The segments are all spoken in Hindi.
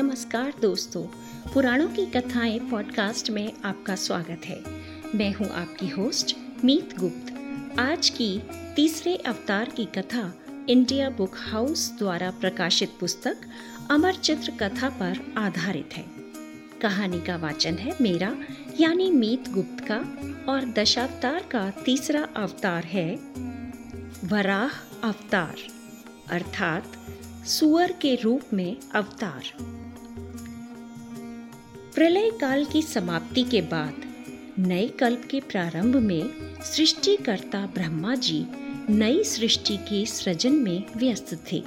नमस्कार दोस्तों। पुराणों की कथाएँ पॉडकास्ट में आपका स्वागत है। मैं हूँ आपकी होस्ट मीत गुप्त। आज की तीसरे अवतार की कथा इंडिया बुक हाउस द्वारा प्रकाशित पुस्तक अमर चित्र कथा पर आधारित है। कहानी का वाचन है मेरा, यानी मीत गुप्त का, और दशावतार का तीसरा अवतार है वराह अवतार, अर्थात सुअर के रूप में अवतार। प्रलय काल की समाप्ति के बाद, नए कल्प के प्रारंभ में सृष्टिकर्ता ब्रह्मा जी नई सृष्टि के सृजन में व्यस्त थे।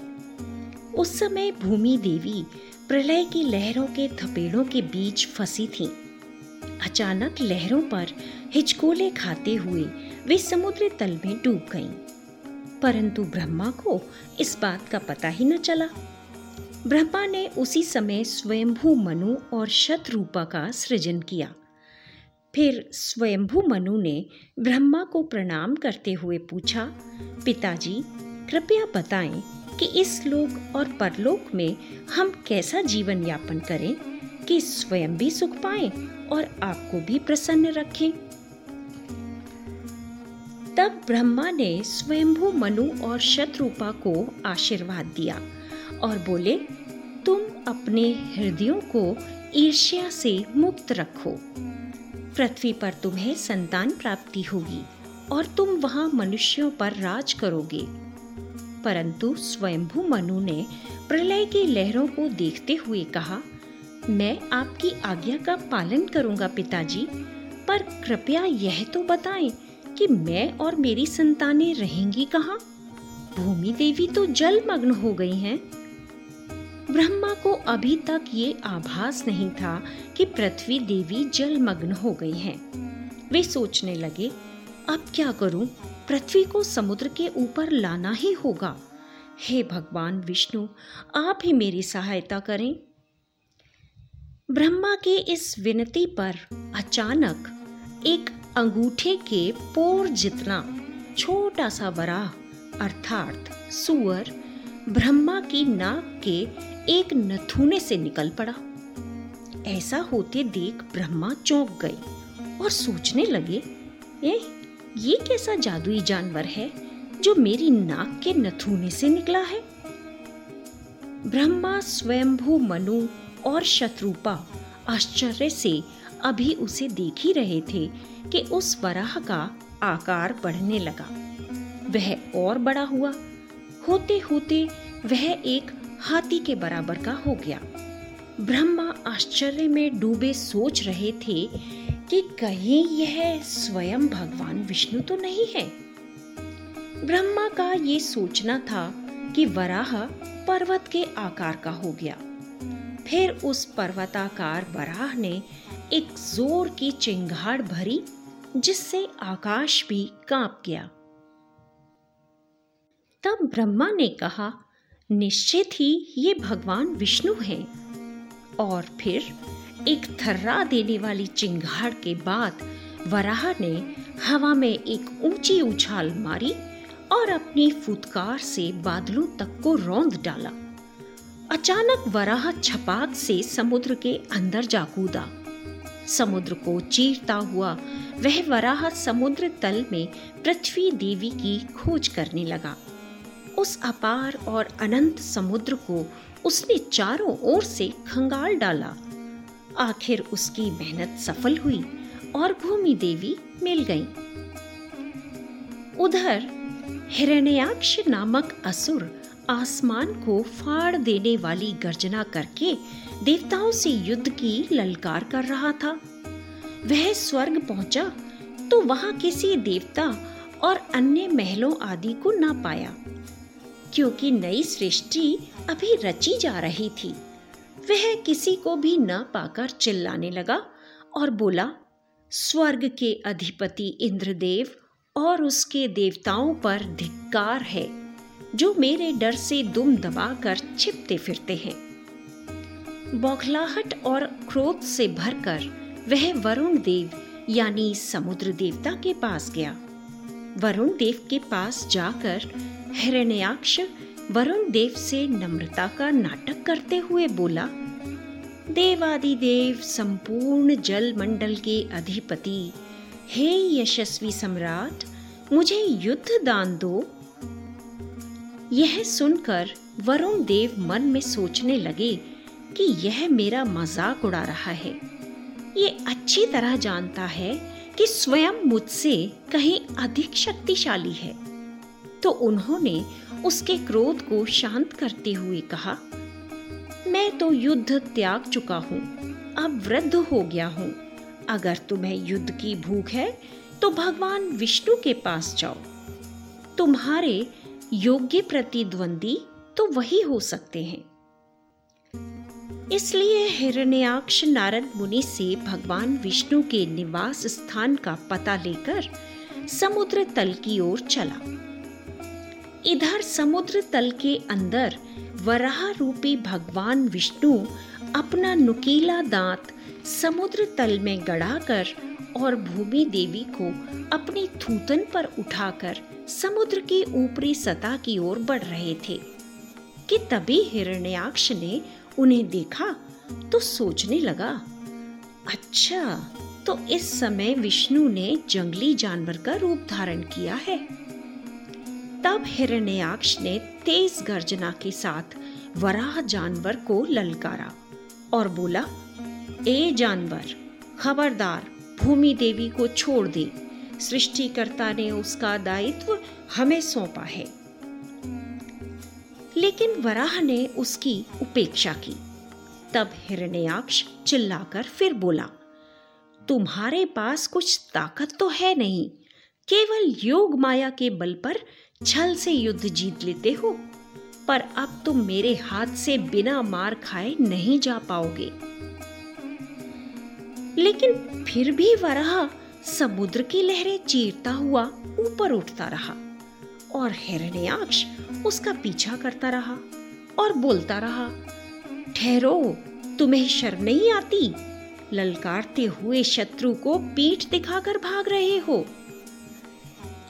उस समय भूमि देवी प्रलय की लहरों के थपेड़ों के बीच फंसी थी। अचानक लहरों पर हिचकोले खाते हुए वे समुद्र तल में डूब गईं। परंतु ब्रह्मा को इस बात का पता ही न चला। ब्रह्मा ने उसी समय स्वयंभू मनु और शतरूपा का सृजन किया। फिर स्वयंभू मनु ने ब्रह्मा को प्रणाम करते हुए पूछा, पिताजी, कृपया बताएँ कि इस लोक और परलोक में हम कैसा जीवन यापन करें कि स्वयं भी सुख पाएँ और आपको भी प्रसन्न रखें। तब ब्रह्मा ने स्वयंभू मनु और शत्रुपा को आशीर्वाद दिया और बोले तुम अपने हृदयों को ईर्ष्या से मुक्त रखो। पृथ्वी पर तुम्हें संतान प्राप्ति होगी और तुम वहाँ मनुष्यों पर राज करोगे। परंतु स्वयंभू मनु ने प्रलय की लहरों को देखते हुए कहा, मैं आपकी आज्ञा का पालन करूँगा पिताजी, पर कृपया यह तो बताएँ कि मैं और मेरी संतानें रहेंगी कहाँ? भूमि देवी तो जल मग्न हो गई हैं। ब्रह्मा को अभी तक ये आभास नहीं था कि पृथ्वी देवी जलमग्न हो गई हैं। वे सोचने लगे, अब क्या करूँ? पृथ्वी को समुद्र के ऊपर लाना ही होगा हे भगवान विष्णु, आप ही मेरी सहायता करें ब्रह्मा के इस विनती पर अचानक एक अंगूठे के पोर जितना छोटा सा वराह, अर्थात सुअर, ब्रह्मा की नाक के एक नथुने से निकल पड़ा। ऐसा होते देख ब्रह्मा चौंक गए और सोचने लगे ए, ये कैसा जादुई जानवर है जो मेरी नाक के नथुने से निकला है? ब्रह्मा स्वयंभू मनु और शत्रुपा आश्चर्य से अभी उसे देख ही रहे थे कि उस वराह का आकार बढ़ने लगा। वह और बड़ा हुआ। होते होते वह एक हाथी के बराबर का हो गया। ब्रह्मा आश्चर्य में डूबे सोच रहे थे कि कहीं यह स्वयं भगवान विष्णु तो नहीं है। ब्रह्मा का ये सोचना था कि वराह पर्वत के आकार का हो गया। फिर उस पर्वताकार वराह ने एक ज़ोर की चिंगाड़ भरी, जिससे आकाश भी काँप गया। तब ब्रह्मा ने कहा निश्चित ही ये भगवान विष्णु हैं। और फिर एक थर्रा देने वाली चिंगाड़ के बाद वराह ने हवा में एक ऊँची उछाल मारी और अपनी फुतकार से बादलों तक को रौंद डाला। अचानक वराह छपाक से समुद्र के अंदर जा कूदा। समुद्र को चीरता हुआ वह वराह समुद्र तल में पृथ्वी देवी की खोज करने लगा। उस अपार और अनंत समुद्र को उसने चारों ओर से खंगाल डाला। आखिर उसकी मेहनत सफल हुई और भूमि देवी मिल गई। उधर हिरण्याक्ष नामक असुर आसमान को फाड़ देने वाली गर्जना करके देवताओं से युद्ध की ललकार कर रहा था। वह स्वर्ग पहुँचा तो वहाँ किसी देवता और अन्य महलों आदि को ना पाया। क्योंकि नई सृष्टि अभी रची जा रही थी। वह किसी को भी न पाकर चिल्लाने लगा और बोला, स्वर्ग के अधिपति इंद्रदेव और उसके देवताओं पर धिक्कार है, जो मेरे डर से दुम दबाकर छिपते फिरते हैं। बौखलाहट और क्रोध से भरकर वह वरुण देव, यानी समुद्र देवता के पास गया। वरुण देव के पास जाकर हिरण्याक्ष वरुण देव से नम्रता का नाटक करते हुए बोला, देवादिदेव, संपूर्ण जल मंडल के अधिपति, हे यशस्वी सम्राट, मुझे युद्ध दान दो यह सुनकर वरुण देव मन में सोचने लगे कि यह मेरा मज़ाक उड़ा रहा है। ये अच्छी तरह जानता है कि स्वयं मुझसे कहीं अधिक शक्तिशाली है। तो उन्होंने उसके क्रोध को शांत करते हुए कहा, मैं तो युद्ध त्याग चुका हूँ, अब वृद्ध हो गया हूँ। अगर तुम्हें युद्ध की भूख है तो भगवान विष्णु के पास जाओ। तुम्हारे योग्य प्रतिद्वंदी तो वही हो सकते हैं। इसलिए हिरण्याक्ष नारद मुनि से भगवान विष्णु के निवास स्थान का पता लेकर समुद्र तल की ओर चला। इधर समुद्र तल के अंदर वराह रूपी भगवान विष्णु अपना नुकीला दांत समुद्र तल में गड़ाकर और भूमि देवी को अपनी थूतन पर उठाकर समुद्र की ऊपरी सतह की ओर बढ़ रहे थे कि तभी हिरण्याक्ष ने उन्हें देखा तो सोचने लगा अच्छा तो इस समय विष्णु ने जंगली जानवर का रूप धारण किया है। तब हिरण्याक्ष ने तेज गर्जना के साथ वराह जानवर को ललकारा और बोला, ए जानवर, खबरदार, भूमि देवी को छोड़ दे। सृष्टिकर्ता ने उसका दायित्व हमें सौंपा है। लेकिन वराह ने उसकी उपेक्षा की। तब हिरण्याक्ष चिल्लाकर फिर बोला, तुम्हारे पास कुछ ताकत तो है नहीं। केवल योग माया के बल पर छल से युद्ध जीत लेते हो, पर अब तुम मेरे हाथ से बिना मार खाए नहीं जा पाओगे। लेकिन फिर भी वराह समुद्र की लहरें चीरता हुआ ऊपर उठता रहा और हिरण्याक्ष उसका पीछा करता रहा और बोलता रहा, ठहरो, तुम्हें शर्म नहीं आती? ललकारते हुए शत्रु को पीठ दिखाकर भाग रहे हो।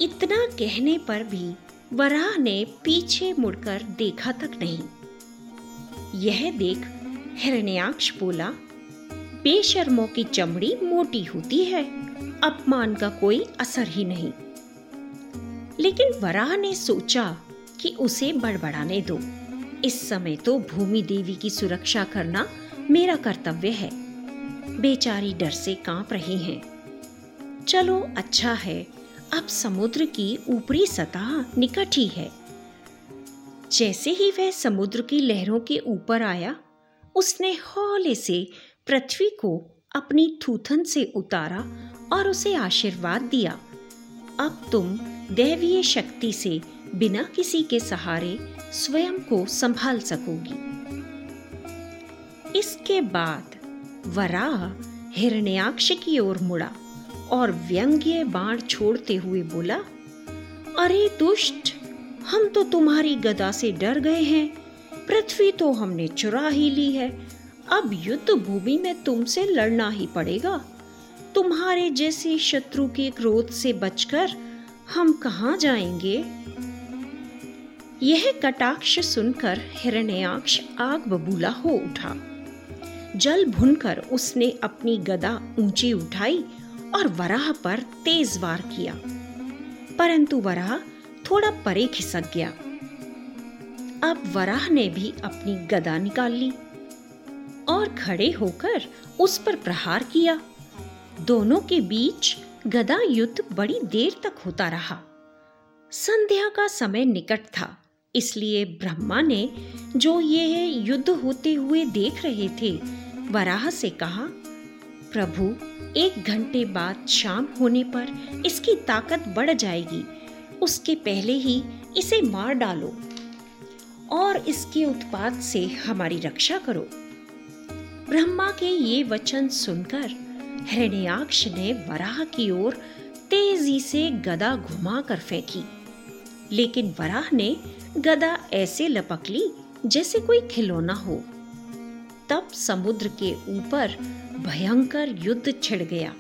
इतना कहने पर भी वराह ने पीछे मुड़कर देखा तक नहीं। यह देख हिरण्याक्ष बोला, बेशर्मों की चमड़ी मोटी होती है, अपमान का कोई असर ही नहीं। लेकिन वराह ने सोचा कि उसे बड़बड़ाने दो। इस समय तो भूमि देवी की सुरक्षा करना मेरा कर्तव्य है। बेचारी डर से काँप रही हैं। चलो अच्छा है अब समुद्र की ऊपरी सतह निकट ही है। जैसे ही वह समुद्र की लहरों के ऊपर आया, उसने हौले से पृथ्वी को अपनी थूथन से उतारा और उसे आशीर्वाद दिया। अब तुम दैवीय शक्ति से बिना किसी के सहारे स्वयं को संभाल सकोगी। इसके बाद वराह हिरण्याक्ष की ओर मुड़ा। और व्यंग्य बाण छोड़ते हुए बोला, अरे दुष्ट, हम तो तुम्हारी गदा से डर गए हैं। पृथ्वी तो हमने चुरा ही ली है। अब युद्ध भूमि में तुमसे लड़ना ही पड़ेगा। तुम्हारे जैसे शत्रु के क्रोध से बचकर हम कहा जाएँगे? यह कटाक्ष सुनकर हिरण्याक्ष आग बबूला हो उठा। जल भुनकर उसने अपनी गदा ऊँची उठाई और वराह पर तेज वार किया। परंतु वराह थोड़ा परे खिसक गया। अब वराह ने भी अपनी गदा निकाल ली और खड़े होकर उस पर प्रहार किया। दोनों के बीच गदा युद्ध बड़ी देर तक होता रहा। संध्या का समय निकट था, इसलिए ब्रह्मा ने जो ये युद्ध होते हुए देख रहे थे, वराह से कहा प्रभु, एक घंटे बाद शाम होने पर इसकी ताकत बढ़ जाएगी। उसके पहले ही इसे मार डालो और इसके उत्पाद से हमारी रक्षा करो। ब्रह्मा के ये वचन सुनकर हिरण्याक्ष ने वराह की ओर तेज़ी से गदा घुमाकर फेंकी। लेकिन वराह ने गदा ऐसे लपक ली जैसे कोई खिलौना हो। तब समुद्र के ऊपर भयंकर युद्ध छिड़ गया।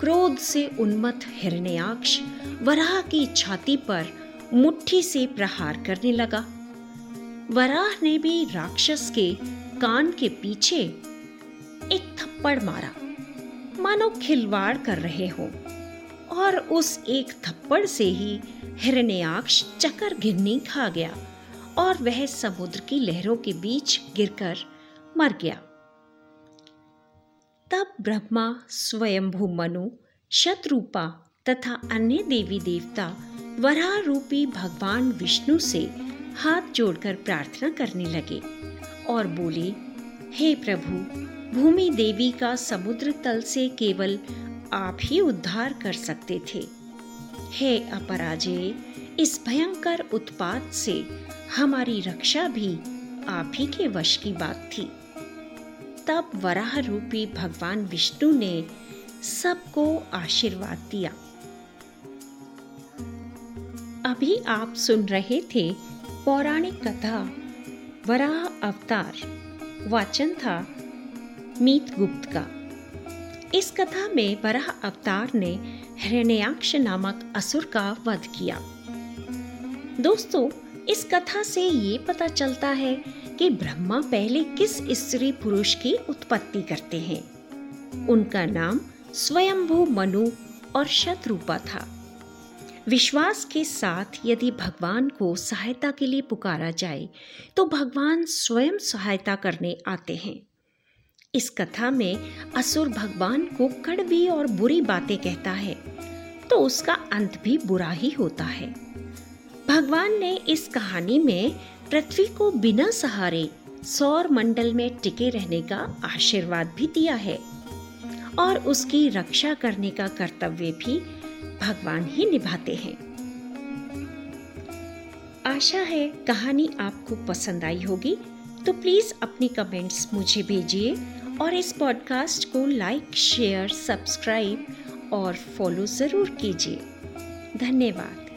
क्रोध से उन्मत्त हिरण्याक्ष वराह की छाती पर मुट्ठी से प्रहार करने लगा। वराह ने भी राक्षस के कान के पीछे एक थप्पड़ मारा। मानो खिलवाड़ कर रहे हो। और उस एक थप्पड़ से ही हिरण्याक्ष चकर घिरनी खा गया और वह समुद्र की लहरों के बीच गिरकर मर गया। तब ब्रह्मा स्वयंभू मनु शत्रुपा तथा अन्य देवी देवता वराह रूपी भगवान विष्णु से हाथ जोड़कर प्रार्थना करने लगे और बोले, हे प्रभु, भूमि देवी का समुद्र तल से केवल आप ही उद्धार कर सकते थे। हे अपराजय, इस भयंकर उत्पात से हमारी रक्षा भी आप ही के वश की बात थी। तब वराह रूपी भगवान विष्णु ने सबको आशीर्वाद दिया। अभी आप सुन रहे थे पौराणिक कथा, वराह अवतार, वाचन था मीत गुप्त का। इस कथा में वराह अवतार ने हिरण्याक्ष नामक असुर का वध किया। दोस्तों, इस कथा से ये पता चलता है कि ब्रह्मा पहले किस स्त्री पुरुष की उत्पत्ति करते हैं? उनका नाम स्वयंभू मनु और शत्रुपा था। विश्वास के साथ यदि भगवान को सहायता के लिए पुकारा जाए तो भगवान स्वयं सहायता करने आते हैं। इस कथा में असुर भगवान को कड़वी और बुरी बातें कहता है तो उसका अंत भी बुरा ही होता है। भगवान ने इस कहानी में पृथ्वी को बिना सहारे सौर मंडल में टिके रहने का आशीर्वाद भी दिया है। और उसकी रक्षा करने का कर्तव्य भी भगवान ही निभाते हैं। आशा है कहानी आपको पसंद आई होगी तो प्लीज़ अपनी कमेंट्स मुझे भेजिए और इस पॉडकास्ट को लाइक शेयर सब्सक्राइब और फॉलो ज़रूर कीजिए। धन्यवाद।